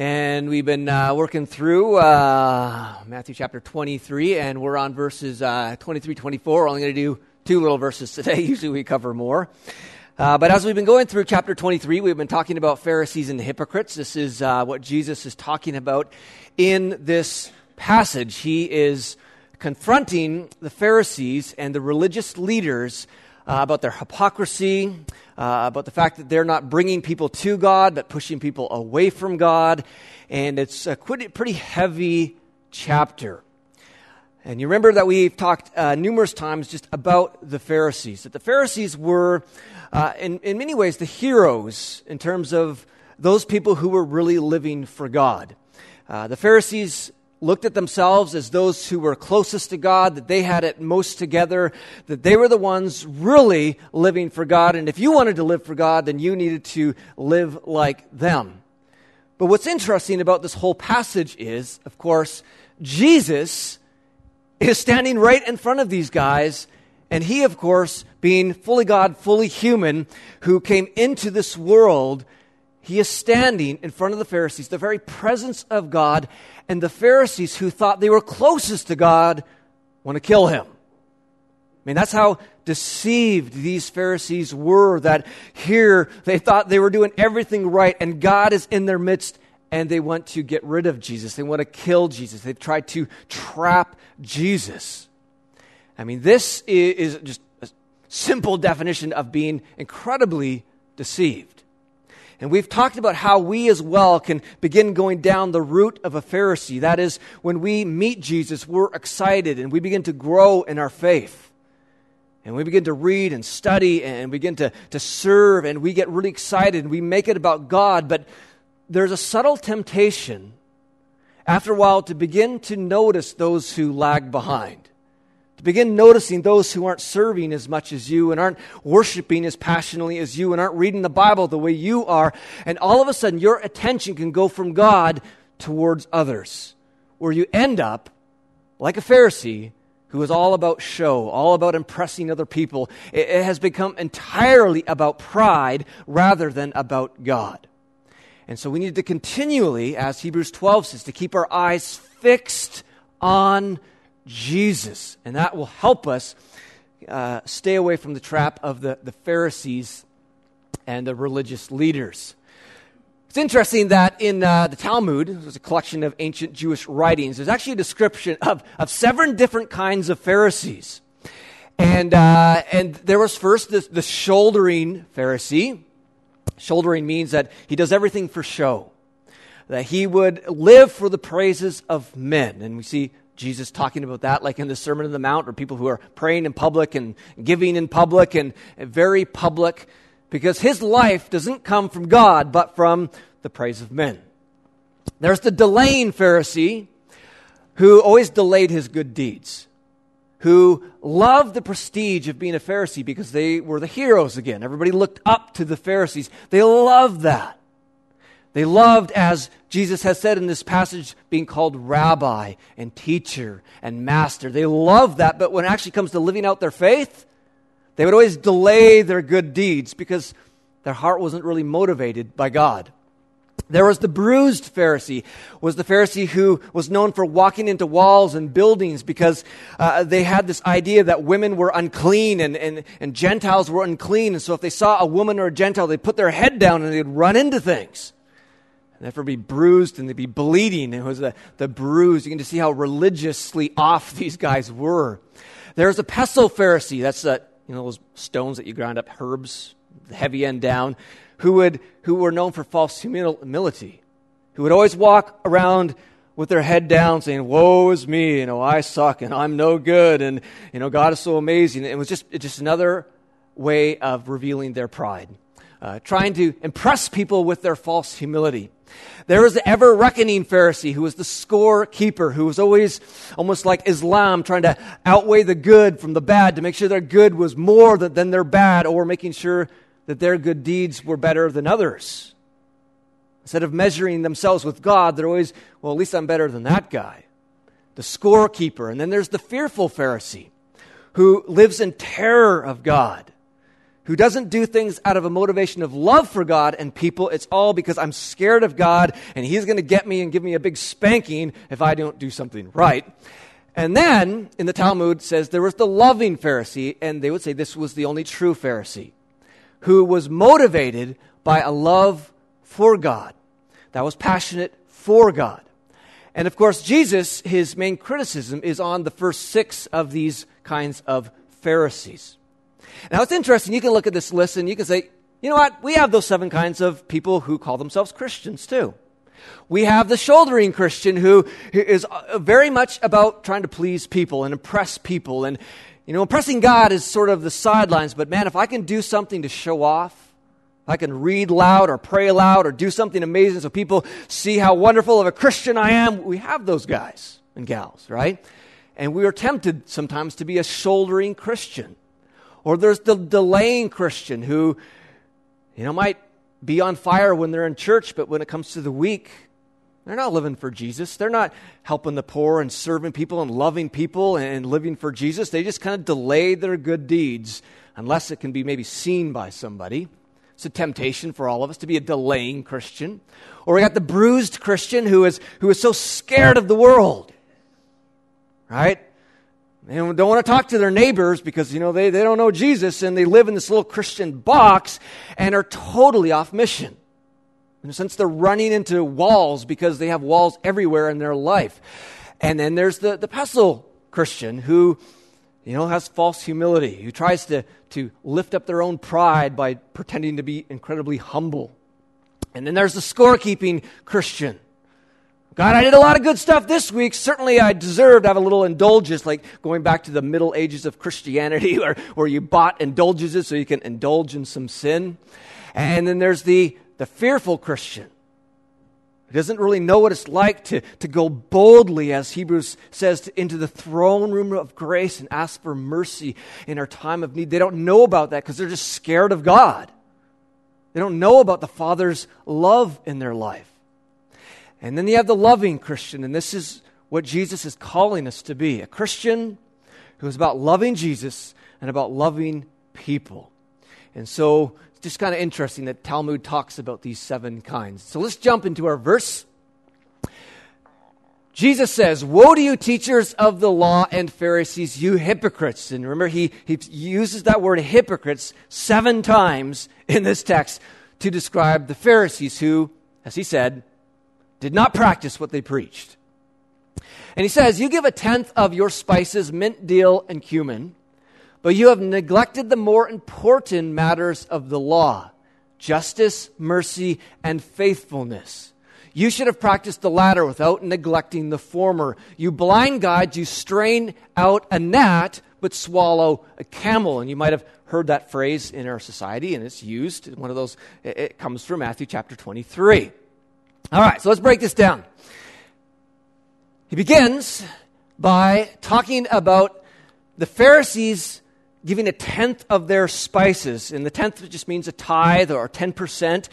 And we've been uh, working through uh, Matthew chapter 23, and we're on verses uh, 23, 24. We're only going to do two little verses today. Usually we cover more. Uh, but as we've been going through chapter 23, we've been talking about Pharisees and hypocrites. This is uh, what Jesus is talking about in this passage. He is confronting the Pharisees and the religious leaders uh, about their hypocrisy, uh, about the fact that they're not bringing people to God, but pushing people away from God. And it's a pretty heavy chapter. And you remember that we've talked uh, numerous times just about the Pharisees, that the Pharisees were, uh, in, in many ways, the heroes in terms of those people who were really living for God. Uh, the Pharisees looked at themselves as those who were closest to God, that they had it most together, that they were the ones really living for God. And if you wanted to live for God, then you needed to live like them. But what's interesting about this whole passage is, of course, Jesus is standing right in front of these guys. And he, of course, being fully God, fully human, who came into this world, he is standing in front of the Pharisees, the very presence of God, and the Pharisees who thought they were closest to God want to kill him. I mean, that's how deceived these Pharisees were that here they thought they were doing everything right and God is in their midst and they want to get rid of Jesus. They want to kill Jesus. They've tried to trap Jesus. I mean, this is just a simple definition of being incredibly deceived. And we've talked about how we as well can begin going down the route of a Pharisee. That is, when we meet Jesus, we're excited and we begin to grow in our faith. And we begin to read and study and begin to, to serve and we get really excited and we make it about God. But there's a subtle temptation after a while to begin to notice those who lag behind to begin noticing those who aren't serving as much as you and aren't worshiping as passionately as you and aren't reading the Bible the way you are. And all of a sudden, your attention can go from God towards others, where you end up like a Pharisee who is all about show, all about impressing other people. It, has become entirely about pride rather than about God. And so we need to continually, as Hebrews 12 says, to keep our eyes fixed on Jesus. And that will help us uh, stay away from the trap of the, the Pharisees and the religious leaders. It's interesting that in uh, the Talmud, there's a collection of ancient Jewish writings, there's actually a description of, of seven different kinds of Pharisees. And, uh, and there was first the, the shouldering Pharisee. Shouldering means that he does everything for show, that he would live for the praises of men. And we see Jesus talking about that, like in the Sermon on the Mount, or people who are praying in public and giving in public and very public, because his life doesn't come from God, but from the praise of men. There's the delaying Pharisee who always delayed his good deeds, who loved the prestige of being a Pharisee because they were the heroes again. Everybody looked up to the Pharisees. They loved that. They loved, as Jesus has said in this passage, being called rabbi and teacher and master. They loved that, but when it actually comes to living out their faith, they would always delay their good deeds because their heart wasn't really motivated by God. There was the bruised Pharisee, was the Pharisee who was known for walking into walls and buildings because uh, they had this idea that women were unclean and, and, and Gentiles were unclean. And so if they saw a woman or a Gentile, they'd put their head down and they'd run into things and therefore be bruised and they'd be bleeding. It was the, the bruise. You can just see how religiously off these guys were. There's a pestle Pharisee. That's the, you know, those stones that you grind up, herbs, the heavy end down, who, would, who were known for false humility, who would always walk around with their head down saying, woe is me, you know, I suck and I'm no good and, you know, God is so amazing. It was just, just another way of revealing their pride, uh, trying to impress people with their false humility. There was the ever reckoning Pharisee who was the score keeper, who was always almost like Islam, trying to outweigh the good from the bad to make sure their good was more than, than their bad, or making sure that their good deeds were better than others. Instead of measuring themselves with God, they're always, well, at least I'm better than that guy. The scorekeeper. And then there's the fearful Pharisee who lives in terror of God who doesn't do things out of a motivation of love for God and people. It's all because I'm scared of God and He's going to get me and give me a big spanking if I don't do something right. And then in the Talmud says there was the loving Pharisee, and they would say this was the only true Pharisee who was motivated by a love for God that was passionate for God. And of course, Jesus, his main criticism is on the first six of these kinds of Pharisees. Now, it's interesting. You can look at this list and you can say, you know what? We have those seven kinds of people who call themselves Christians, too. We have the shouldering Christian who is uh, very much about trying to please people and impress people. And, you know, impressing God is sort of the sidelines, but man, if I can do something to show off, I can read loud or pray loud or do something amazing so people see how wonderful of a Christian I am, we have those guys and gals, right? And we are tempted sometimes to be a shouldering Christian. Or there's the delaying Christian who, you know, might be on fire when they're in church, but when it comes to the week, they're not living for Jesus. They're not helping the poor and serving people and loving people and living for Jesus. They just kind of delay their good deeds unless it can be maybe seen by somebody. It's a temptation for all of us to be a delaying Christian. Or we got the bruised Christian who is, who is so scared of the world, right? They don't want to talk to their neighbors because, you know, they, they don't know Jesus and they live in this little Christian box and are totally off mission. In a sense, they're running into walls because they have walls everywhere in their life. And then there's the, the pestle Christian who, you know, has false humility, who tries to, to lift up their own pride by pretending to be incredibly humble. And then there's the scorekeeping Christian God, I did a lot of good stuff this week. Certainly, I deserve to have a little indulgence, like going back to the Middle Ages of Christianity, where, where you bought indulgences so you can indulge in some sin. And then there's the, the fearful Christian who doesn't really know what it's like to, to go boldly, as Hebrews says, to, into the throne room of grace and ask for mercy in our time of need. They don't know about that because they're just scared of God. They don't know about the Father's love in their life. And then you have the loving Christian, and this is what Jesus is calling us to be a Christian who is about loving Jesus and about loving people. And so it's just kind of interesting that Talmud talks about these seven kinds. So let's jump into our verse. Jesus says, Woe to you, teachers of the law and Pharisees, you hypocrites. And remember, he, he uses that word hypocrites seven times in this text to describe the Pharisees who, as he said, did not practice what they preached. And he says, You give a tenth of your spices, mint, dill, and cumin, but you have neglected the more important matters of the law justice, mercy, and faithfulness. You should have practiced the latter without neglecting the former. You blind guides, you strain out a gnat, but swallow a camel. And you might have heard that phrase in our society, and it's used. One of those, it comes from Matthew chapter 23. All right, so let's break this down. He begins by talking about the Pharisees giving a tenth of their spices, and the tenth just means a tithe or 10%.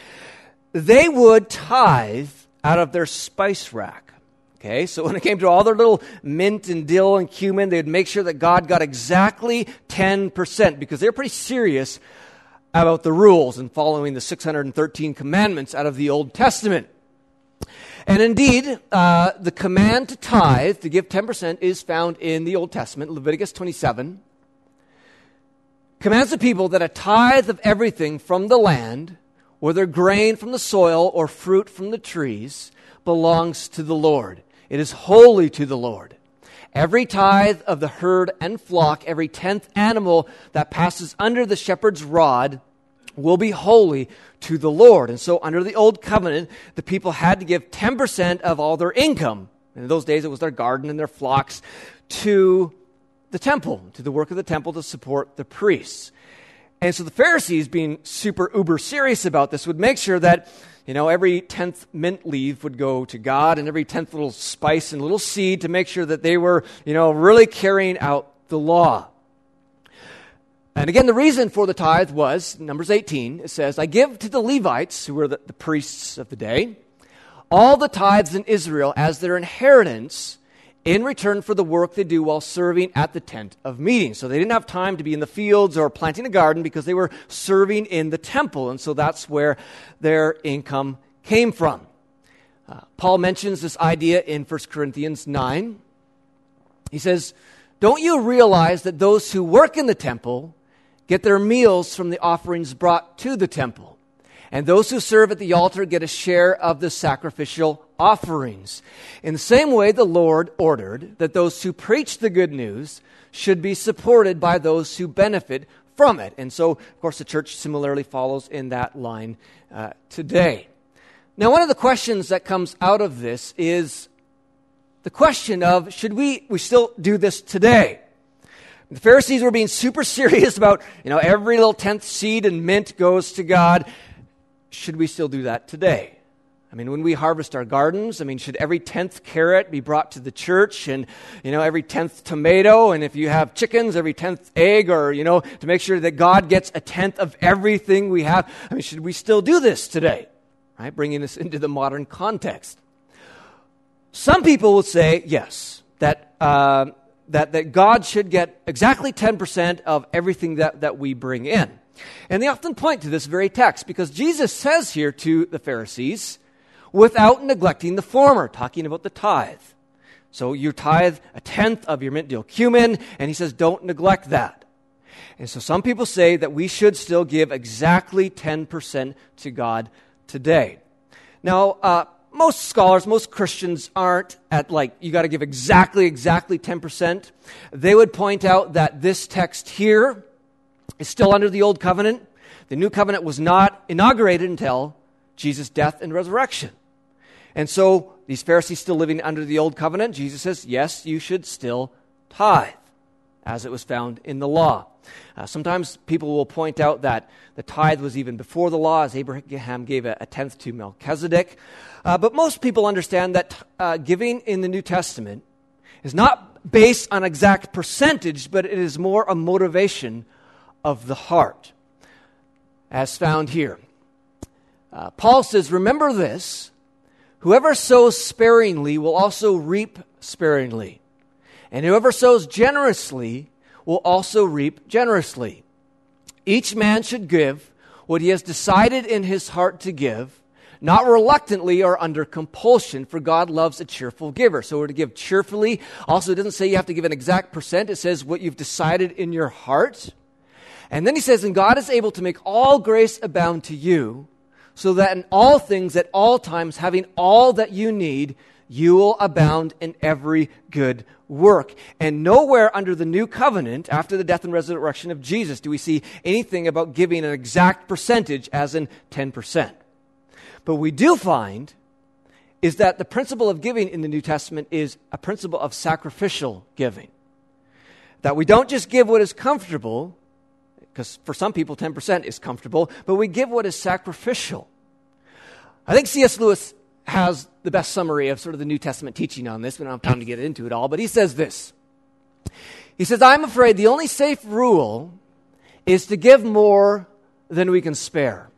They would tithe out of their spice rack. Okay, so when it came to all their little mint and dill and cumin, they'd make sure that God got exactly 10% because they're pretty serious about the rules and following the 613 commandments out of the Old Testament. And indeed, uh, the command to tithe, to give 10%, is found in the Old Testament, Leviticus 27. Commands the people that a tithe of everything from the land, whether grain from the soil or fruit from the trees, belongs to the Lord. It is holy to the Lord. Every tithe of the herd and flock, every tenth animal that passes under the shepherd's rod, will be holy to the Lord. And so, under the old covenant, the people had to give 10% of all their income. In those days, it was their garden and their flocks to the temple, to the work of the temple to support the priests. And so the Pharisees, being super uber serious about this, would make sure that, you know, every tenth mint leaf would go to God and every tenth little spice and little seed to make sure that they were, you know, really carrying out the law. And again, the reason for the tithe was, Numbers 18, it says, I give to the Levites, who were the, the priests of the day, all the tithes in Israel as their inheritance in return for the work they do while serving at the tent of meeting. So they didn't have time to be in the fields or planting a garden because they were serving in the temple. And so that's where their income came from. Uh, Paul mentions this idea in 1 Corinthians 9. He says, Don't you realize that those who work in the temple get their meals from the offerings brought to the temple? And those who serve at the altar get a share of the sacrificial offerings. In the same way, the Lord ordered that those who preach the good news should be supported by those who benefit from it. And so, of course, the church similarly follows in that line uh, today. Now, one of the questions that comes out of this is the question of should we, we still do this today? The Pharisees were being super serious about, you know, every little tenth seed and mint goes to God should we still do that today? I mean, when we harvest our gardens, I mean, should every tenth carrot be brought to the church and, you know, every tenth tomato? And if you have chickens, every tenth egg, or, you know, to make sure that God gets a tenth of everything we have? I mean, should we still do this today? Right? Bringing this into the modern context. Some people will say, yes, that, uh, that, that God should get exactly 10% of everything that, that we bring in. And they often point to this very text because Jesus says here to the Pharisees, without neglecting the former, talking about the tithe. So you tithe a tenth of your mint dill cumin, and he says, don't neglect that. And so some people say that we should still give exactly 10% to God today. Now, uh, most scholars, most Christians aren't at like, you got to give exactly, exactly 10%. They would point out that this text here is still under the old covenant. The new covenant was not inaugurated until Jesus' death and resurrection. And so these Pharisees still living under the old covenant, Jesus says, yes, you should still tithe, as it was found in the law. Uh, sometimes people will point out that the tithe was even before the law, as Abraham gave a, a tenth to Melchizedek. Uh, but most people understand that uh, giving in the New Testament is not based on exact percentage, but it is more a motivation of the heart, as found here. Uh, Paul says, Remember this whoever sows sparingly will also reap sparingly, and whoever sows generously will also reap generously. Each man should give what he has decided in his heart to give not reluctantly or under compulsion, for God loves a cheerful giver. So we're to give cheerfully. Also, it doesn't say you have to give an exact percent, it says what you've decided in your heart. And then he says, And God is able to make all grace abound to you, so that in all things, at all times, having all that you need, you will abound in every good work. And nowhere under the new covenant, after the death and resurrection of Jesus, do we see anything about giving an exact percentage, as in 10%. But we do find is that the principle of giving in the New Testament is a principle of sacrificial giving. That we don't just give what is comfortable, because for some people, 10% is comfortable, but we give what is sacrificial. I think C.S. Lewis has the best summary of sort of the New Testament teaching on this. We don't have time to get into it all, but he says this. He says, I'm afraid the only safe rule is to give more than we can spare.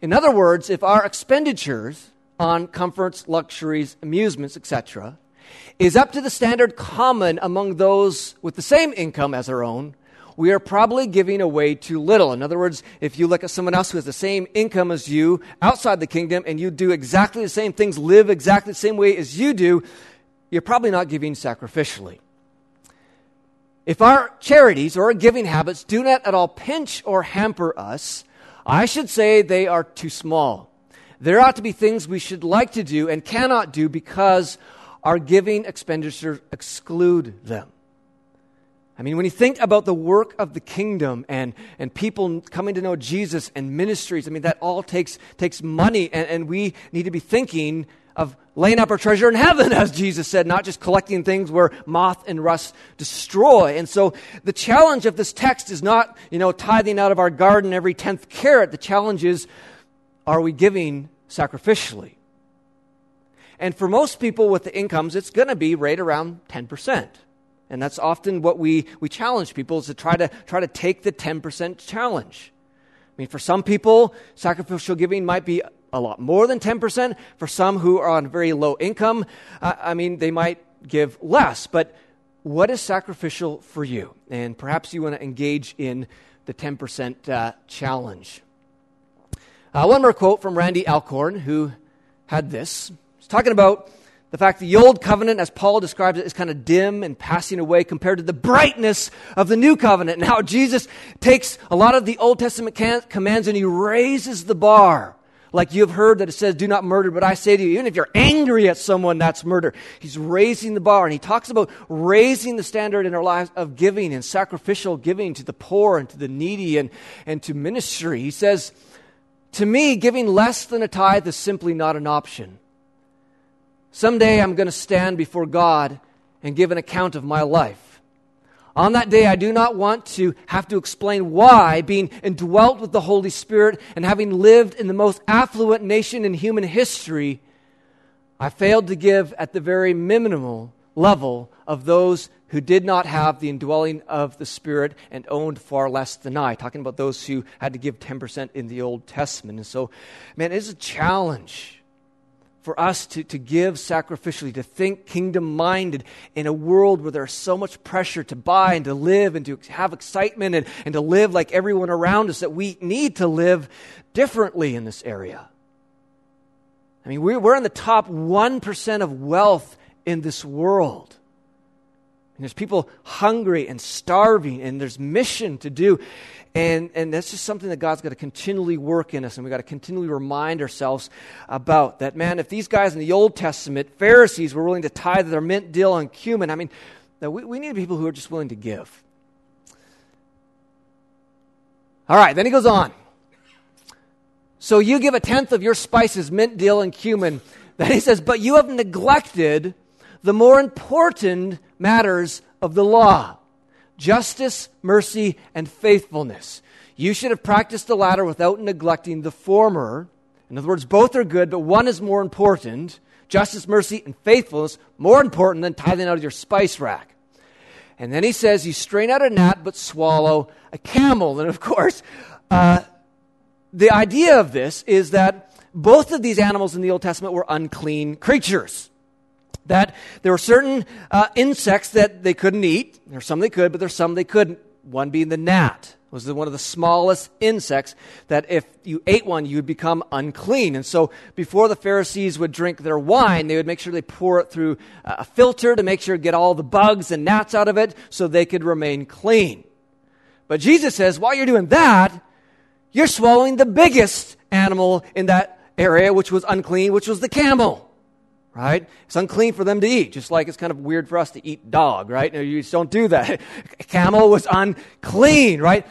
In other words, if our expenditures on comforts, luxuries, amusements, etc., is up to the standard common among those with the same income as our own, we are probably giving away too little. In other words, if you look at someone else who has the same income as you outside the kingdom and you do exactly the same things, live exactly the same way as you do, you're probably not giving sacrificially. If our charities or our giving habits do not at all pinch or hamper us, I should say they are too small. There ought to be things we should like to do and cannot do because our giving expenditures exclude them. I mean, when you think about the work of the kingdom and, and people coming to know Jesus and ministries, I mean, that all takes, takes money, and, and we need to be thinking of laying up our treasure in heaven, as Jesus said, not just collecting things where moth and rust destroy. And so the challenge of this text is not, you know, tithing out of our garden every tenth carrot. The challenge is, are we giving sacrificially? And for most people with the incomes, it's going to be right around 10%. And that's often what we, we challenge people is to try to try to take the 10% challenge. I mean, for some people, sacrificial giving might be a lot more than 10%. For some who are on very low income, I mean, they might give less. But what is sacrificial for you? And perhaps you want to engage in the 10% uh, challenge. Uh, one more quote from Randy Alcorn, who had this. He's talking about the fact the old covenant, as Paul describes it, is kind of dim and passing away compared to the brightness of the new covenant. And how Jesus takes a lot of the Old Testament can- commands and he raises the bar. Like you have heard that it says, do not murder, but I say to you, even if you're angry at someone, that's murder. He's raising the bar. And he talks about raising the standard in our lives of giving and sacrificial giving to the poor and to the needy and, and to ministry. He says, to me, giving less than a tithe is simply not an option. Someday I'm going to stand before God and give an account of my life. On that day, I do not want to have to explain why, being indwelt with the Holy Spirit and having lived in the most affluent nation in human history, I failed to give at the very minimal level of those who did not have the indwelling of the Spirit and owned far less than I. Talking about those who had to give 10% in the Old Testament. And so, man, it's a challenge for us to, to give sacrificially, to think kingdom minded in a world where there's so much pressure to buy and to live and to have excitement and, and to live like everyone around us that we need to live differently in this area. I mean, we're, we're in the top 1% of wealth in this world. And there's people hungry and starving, and there's mission to do. And, and that's just something that God's got to continually work in us, and we've got to continually remind ourselves about that. Man, if these guys in the Old Testament, Pharisees, were willing to tithe their mint, dill, and cumin, I mean, we, we need people who are just willing to give. All right, then he goes on. So you give a tenth of your spices, mint, dill, and cumin. Then he says, but you have neglected the more important matters of the law justice, mercy, and faithfulness. You should have practiced the latter without neglecting the former. In other words, both are good, but one is more important. Justice, mercy, and faithfulness, more important than tithing out of your spice rack. And then he says, You strain out a gnat, but swallow a camel. And of course, uh, the idea of this is that both of these animals in the Old Testament were unclean creatures that there were certain uh, insects that they couldn't eat. There's some they could, but there's some they couldn't. One being the gnat was one of the smallest insects that if you ate one, you would become unclean. And so before the Pharisees would drink their wine, they would make sure they pour it through a filter to make sure to get all the bugs and gnats out of it so they could remain clean. But Jesus says, while you're doing that, you're swallowing the biggest animal in that area, which was unclean, which was the camel right? It's unclean for them to eat, just like it's kind of weird for us to eat dog, right? You just don't do that. Camel was unclean, right?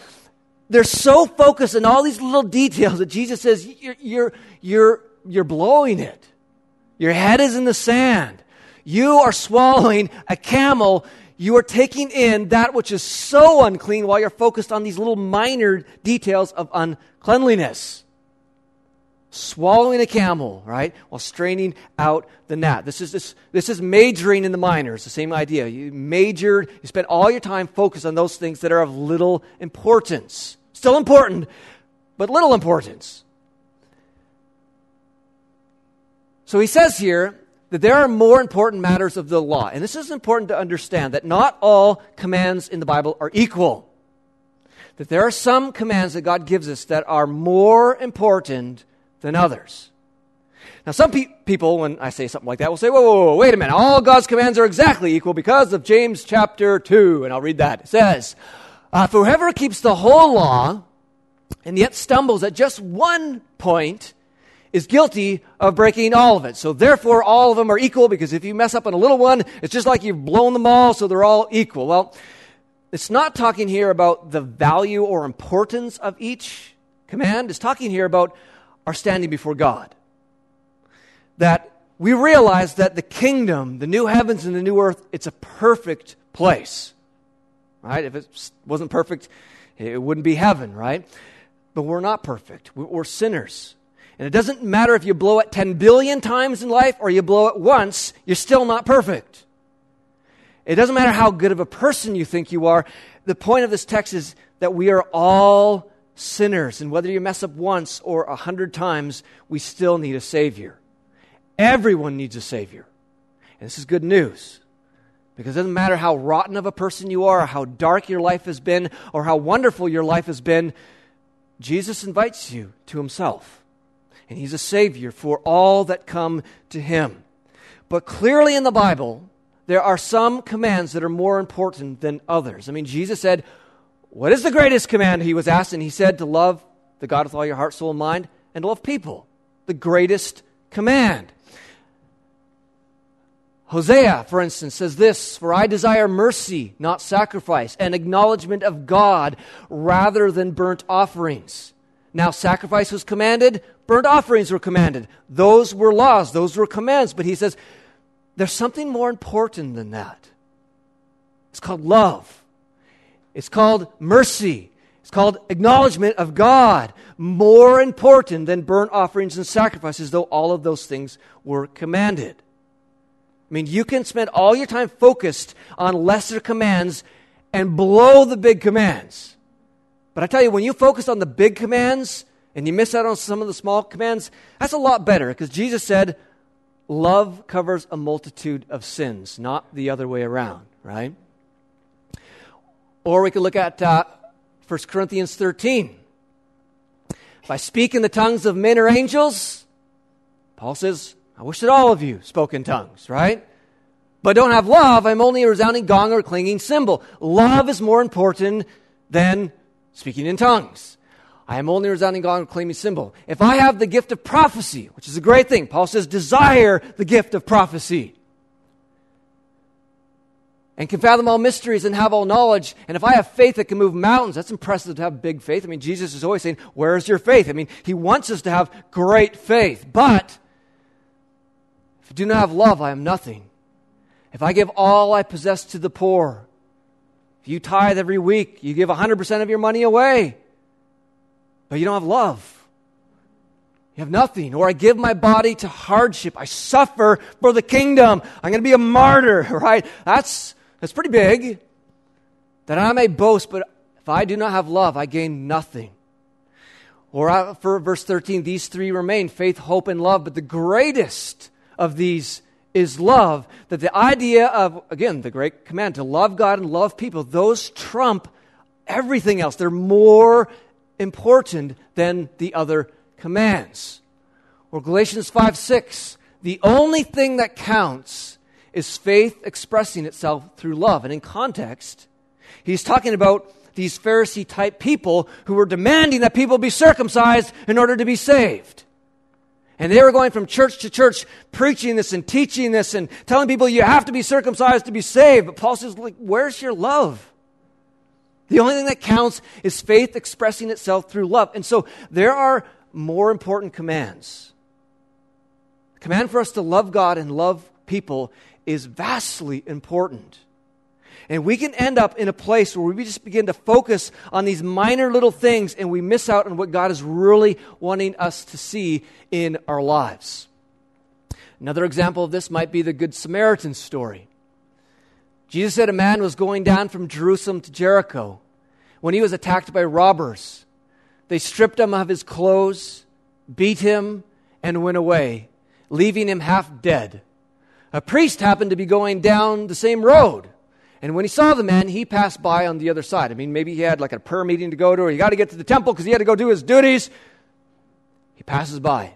They're so focused on all these little details that Jesus says, you're, you're, you're, you're blowing it. Your head is in the sand. You are swallowing a camel. You are taking in that which is so unclean while you're focused on these little minor details of uncleanliness swallowing a camel, right, while straining out the gnat. This is, this, this is majoring in the minor. It's the same idea. You majored, you spend all your time focused on those things that are of little importance. Still important, but little importance. So he says here that there are more important matters of the law. And this is important to understand that not all commands in the Bible are equal. That there are some commands that God gives us that are more important than others. Now, some pe- people, when I say something like that, will say, whoa, whoa, whoa, wait a minute. All God's commands are exactly equal because of James chapter 2. And I'll read that. It says, uh, For whoever keeps the whole law and yet stumbles at just one point is guilty of breaking all of it. So therefore, all of them are equal because if you mess up on a little one, it's just like you've blown them all, so they're all equal. Well, it's not talking here about the value or importance of each command. It's talking here about are standing before God. That we realize that the kingdom, the new heavens and the new earth, it's a perfect place. Right? If it wasn't perfect, it wouldn't be heaven, right? But we're not perfect. We're sinners. And it doesn't matter if you blow it 10 billion times in life or you blow it once, you're still not perfect. It doesn't matter how good of a person you think you are. The point of this text is that we are all sinners. And whether you mess up once or a hundred times, we still need a Savior. Everyone needs a Savior. And this is good news. Because it doesn't matter how rotten of a person you are, or how dark your life has been, or how wonderful your life has been, Jesus invites you to himself. And he's a savior for all that come to him. But clearly in the Bible, there are some commands that are more important than others. I mean, Jesus said, What is the greatest command? He was asked, and he said, To love the God with all your heart, soul, and mind, and to love people. The greatest command. Hosea, for instance, says this For I desire mercy, not sacrifice, and acknowledgement of God rather than burnt offerings. Now, sacrifice was commanded, burnt offerings were commanded. Those were laws, those were commands. But he says, there's something more important than that. It's called love, it's called mercy, it's called acknowledgement of God. More important than burnt offerings and sacrifices, though all of those things were commanded. I mean, you can spend all your time focused on lesser commands and blow the big commands. But I tell you, when you focus on the big commands and you miss out on some of the small commands, that's a lot better because Jesus said, love covers a multitude of sins, not the other way around, right? Or we could look at uh, 1 Corinthians 13. If I speak in the tongues of men or angels, Paul says, I wish that all of you spoke in tongues, right? But don't have love, I'm only a resounding gong or clanging cymbal. Love is more important than speaking in tongues. I am only a resounding gong or clanging cymbal. If I have the gift of prophecy, which is a great thing, Paul says, desire the gift of prophecy. And can fathom all mysteries and have all knowledge. And if I have faith that can move mountains, that's impressive to have big faith. I mean, Jesus is always saying, Where is your faith? I mean, he wants us to have great faith. But if I do not have love, I am nothing. If I give all I possess to the poor, if you tithe every week, you give 100% of your money away, but you don't have love, you have nothing. Or I give my body to hardship, I suffer for the kingdom, I'm going to be a martyr, right? That's, that's pretty big. That I may boast, but if I do not have love, I gain nothing. Or for verse 13, these three remain faith, hope, and love, but the greatest of these is love. That the idea of, again, the great command to love God and love people, those trump everything else. They're more important than the other commands. Or Galatians 5 6, the only thing that counts is faith expressing itself through love. And in context, he's talking about these Pharisee type people who were demanding that people be circumcised in order to be saved. And they were going from church to church preaching this and teaching this and telling people you have to be circumcised to be saved. But Paul says, like, where's your love? The only thing that counts is faith expressing itself through love. And so there are more important commands. The command for us to love God and love people is vastly important. And we can end up in a place where we just begin to focus on these minor little things and we miss out on what God is really wanting us to see in our lives. Another example of this might be the Good Samaritan story. Jesus said a man was going down from Jerusalem to Jericho when he was attacked by robbers. They stripped him of his clothes, beat him, and went away, leaving him half dead. A priest happened to be going down the same road. And when he saw the man, he passed by on the other side. I mean, maybe he had like a prayer meeting to go to, or he got to get to the temple because he had to go do his duties. He passes by.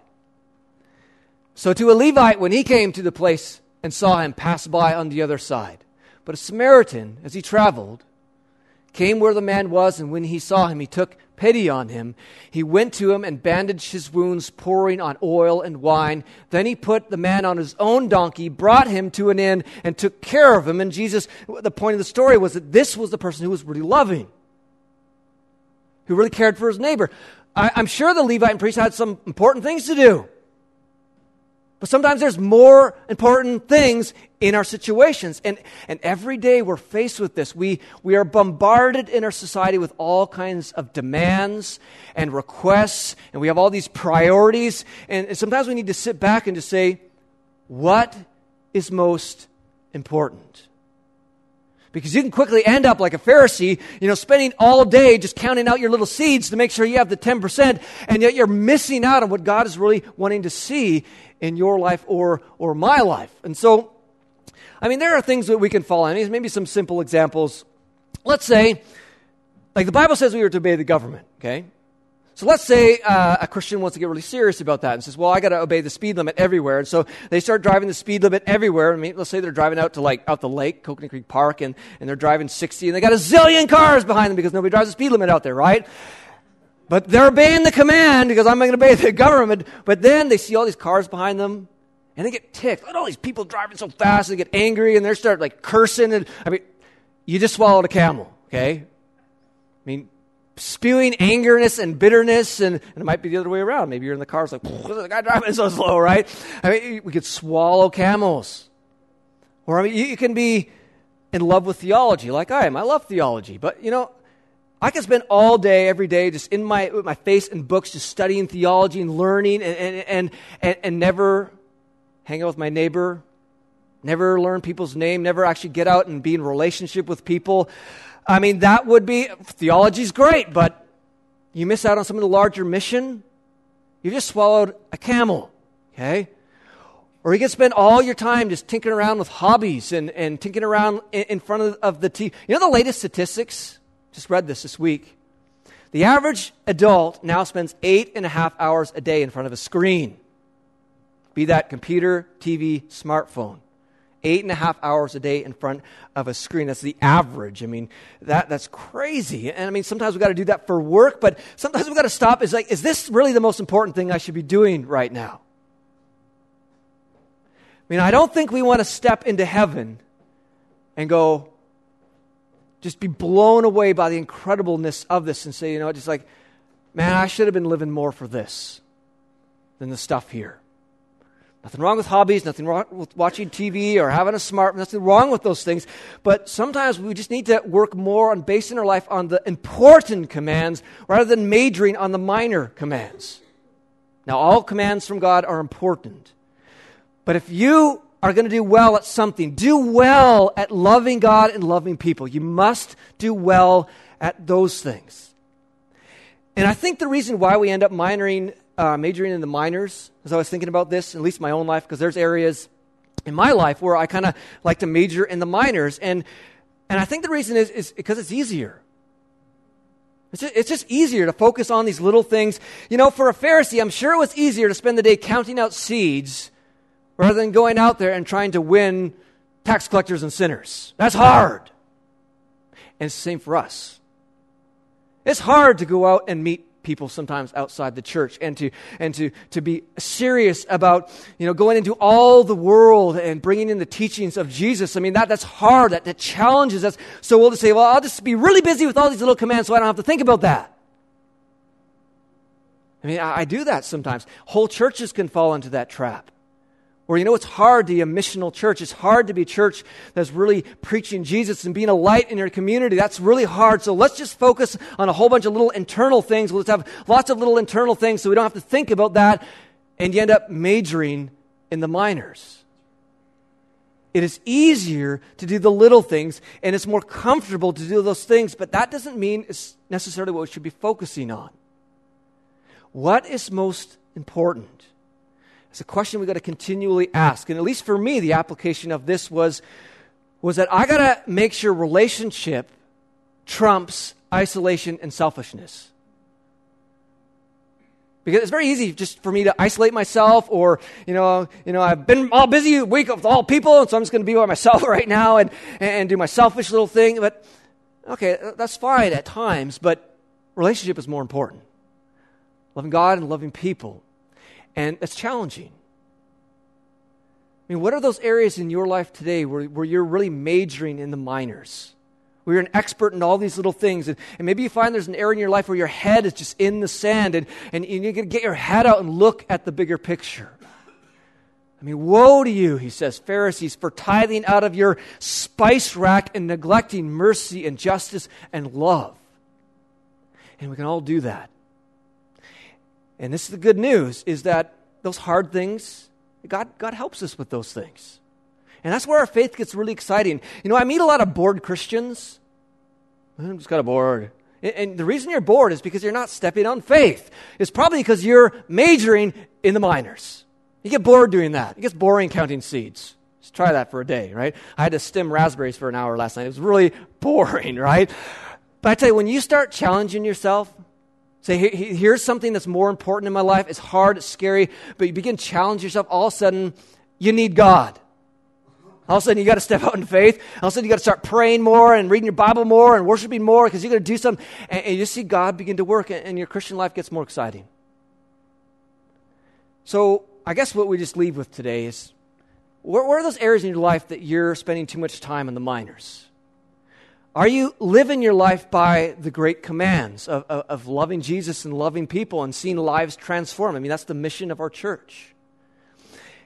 So to a Levite, when he came to the place and saw him pass by on the other side. But a Samaritan, as he traveled, came where the man was, and when he saw him, he took pity on him. He went to him and bandaged his wounds, pouring on oil and wine. Then he put the man on his own donkey, brought him to an inn, and took care of him. And Jesus, the point of the story was that this was the person who was really loving, who really cared for his neighbor. I, am sure the Levite and priest had some important things to do. But sometimes there's more important things in our situations. And, and every day we're faced with this. We, we are bombarded in our society with all kinds of demands and requests, and we have all these priorities. And, and sometimes we need to sit back and just say, what is most important? Because you can quickly end up like a Pharisee, you know, spending all day just counting out your little seeds to make sure you have the 10%, and yet you're missing out on what God is really wanting to see in your life or, or my life. And so I mean, there are things that we can fall on. Maybe some simple examples. Let's say, like the Bible says we are to obey the government, okay? So let's say uh, a Christian wants to get really serious about that and says, well, I got to obey the speed limit everywhere. And so they start driving the speed limit everywhere. I mean, let's say they're driving out to like out the lake, Coconut Creek Park, and, and they're driving 60 and they got a zillion cars behind them because nobody drives the speed limit out there, right? But they're obeying the command because I'm going to obey the government. But then they see all these cars behind them and they get ticked. Look at all these people driving so fast. And they get angry and they start like cursing. And I mean, you just swallowed a camel, okay? I mean, spewing angerness and bitterness, and, and, it might be the other way around. Maybe you're in the car, it's like, the guy driving so slow, right? I mean, we could swallow camels. Or, I mean, you, you can be in love with theology, like I am. I love theology, but, you know, I can spend all day, every day, just in my, with my face in books, just studying theology and learning, and, and, and, and, and never hang out with my neighbor, never learn people's name, never actually get out and be in relationship with people. I mean, that would be, theology's great, but you miss out on some of the larger mission. You just swallowed a camel, okay? Or you can spend all your time just tinkering around with hobbies and, and tinkering around in, in front of, of the TV. You know the latest statistics? Just read this this week. The average adult now spends eight and a half hours a day in front of a screen, be that computer, TV, smartphone eight and a half hours a day in front of a screen. That's the average. I mean, that, that's crazy. And I mean, sometimes we've got to do that for work, but sometimes we've got to stop. Is like, is this really the most important thing I should be doing right now? I mean, I don't think we want to step into heaven and go, just be blown away by the incredibleness of this and say, you know, just like, man, I should have been living more for this than the stuff here. Nothing wrong with hobbies, nothing wrong with watching TV or having a smart, nothing wrong with those things. But sometimes we just need to work more on basing our life on the important commands rather than majoring on the minor commands. Now, all commands from God are important. But if you are going to do well at something, do well at loving God and loving people. You must do well at those things. And I think the reason why we end up minoring uh, majoring in the minors as I was thinking about this, at least my own life, because there's areas in my life where I kind of like to major in the minors. And, and I think the reason is, is because it's easier. It's just, it's just easier to focus on these little things. You know, for a Pharisee, I'm sure it was easier to spend the day counting out seeds rather than going out there and trying to win tax collectors and sinners. That's hard. And it's the same for us. It's hard to go out and meet people sometimes outside the church and to and to to be serious about you know going into all the world and bringing in the teachings of jesus i mean that that's hard that, that challenges us so we'll just say well i'll just be really busy with all these little commands so i don't have to think about that i mean i, I do that sometimes whole churches can fall into that trap or, you know, it's hard to be a missional church. It's hard to be a church that's really preaching Jesus and being a light in your community. That's really hard. So let's just focus on a whole bunch of little internal things. Let's have lots of little internal things so we don't have to think about that. And you end up majoring in the minors. It is easier to do the little things and it's more comfortable to do those things, but that doesn't mean it's necessarily what we should be focusing on. What is most important? It's a question we got to continually ask. And at least for me, the application of this was, was that I got to make sure relationship trumps isolation and selfishness. Because it's very easy just for me to isolate myself, or you know, you know, I've been all busy week with all people, and so I'm just going to be by myself right now and, and do my selfish little thing. But okay, that's fine at times, but relationship is more important. Loving God and loving people and it's challenging. I mean, what are those areas in your life today where, where you're really majoring in the minors? Where you're an expert in all these little things. And, and maybe you find there's an area in your life where your head is just in the sand and, and you need to get your head out and look at the bigger picture. I mean, woe to you, he says, Pharisees, for tithing out of your spice rack and neglecting mercy and justice and love. And we can all do that. And this is the good news is that those hard things, God, God helps us with those things. And that's where our faith gets really exciting. You know, I meet a lot of bored Christians. I'm just kind of bored. And the reason you're bored is because you're not stepping on faith. It's probably because you're majoring in the minors. You get bored doing that. It gets boring counting seeds. Just try that for a day, right? I had to stem raspberries for an hour last night. It was really boring, right? But I tell you, when you start challenging yourself, say, here's something that's more important in my life. It's hard, it's scary, but you begin challenge yourself. All of a sudden, you need God. All of a sudden, you got to step out in faith. All of a sudden, you got to start praying more and reading your Bible more and worshiping more because you're going to do something. And, you see God begin to work, and, your Christian life gets more exciting. So, I guess what we just leave with today is where are those areas in your life that you're spending too much time in the minors? Are you living your life by the great commands of, of, of loving Jesus and loving people and seeing lives transform? I mean, that's the mission of our church.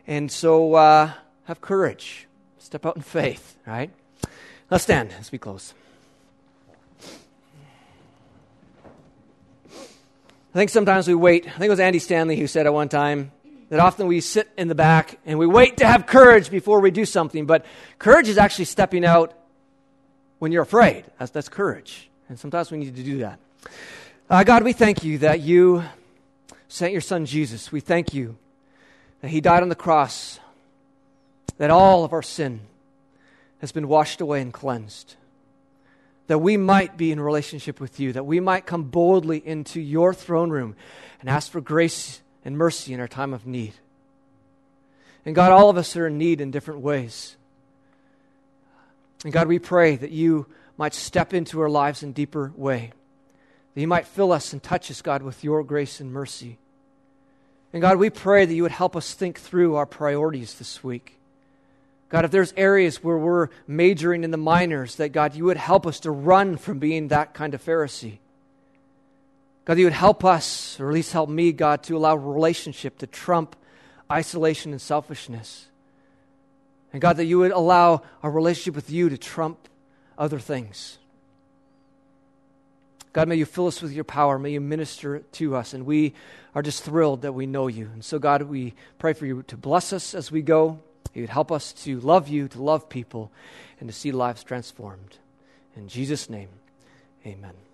And so, uh, have courage Step out in faith, right? Let's stand as we close. I think sometimes we wait. I think it was Andy Stanley who said at one time that often we sit in the back and we wait to have courage before we do something. But courage is actually stepping out when you're afraid. That's, that's courage. And sometimes we need to do that. Uh, God, we thank you that you sent your son Jesus. We thank you that he died on the cross that all of our sin has been washed away and cleansed. That we might be in relationship with you, that we might come boldly into your throne room and ask for grace and mercy in our time of need. And God, all of us are in need in different ways. And God, we pray that you might step into our lives in deeper way. That you might fill us and touch us, God, with your grace and mercy. And God, we pray that you would help us think through our priorities this week. God, if there's areas where we're majoring in the minors, that God, you would help us to run from being that kind of Pharisee. God, you would help us, or at least help me, God, to allow relationship to trump isolation and selfishness. And God, that you would allow our relationship with you to trump other things. God, may you fill us with your power. May you minister to us. And we are just thrilled that we know you. And so, God, we pray for you to bless us as we go. He would help us to love you, to love people, and to see lives transformed. In Jesus' name, amen.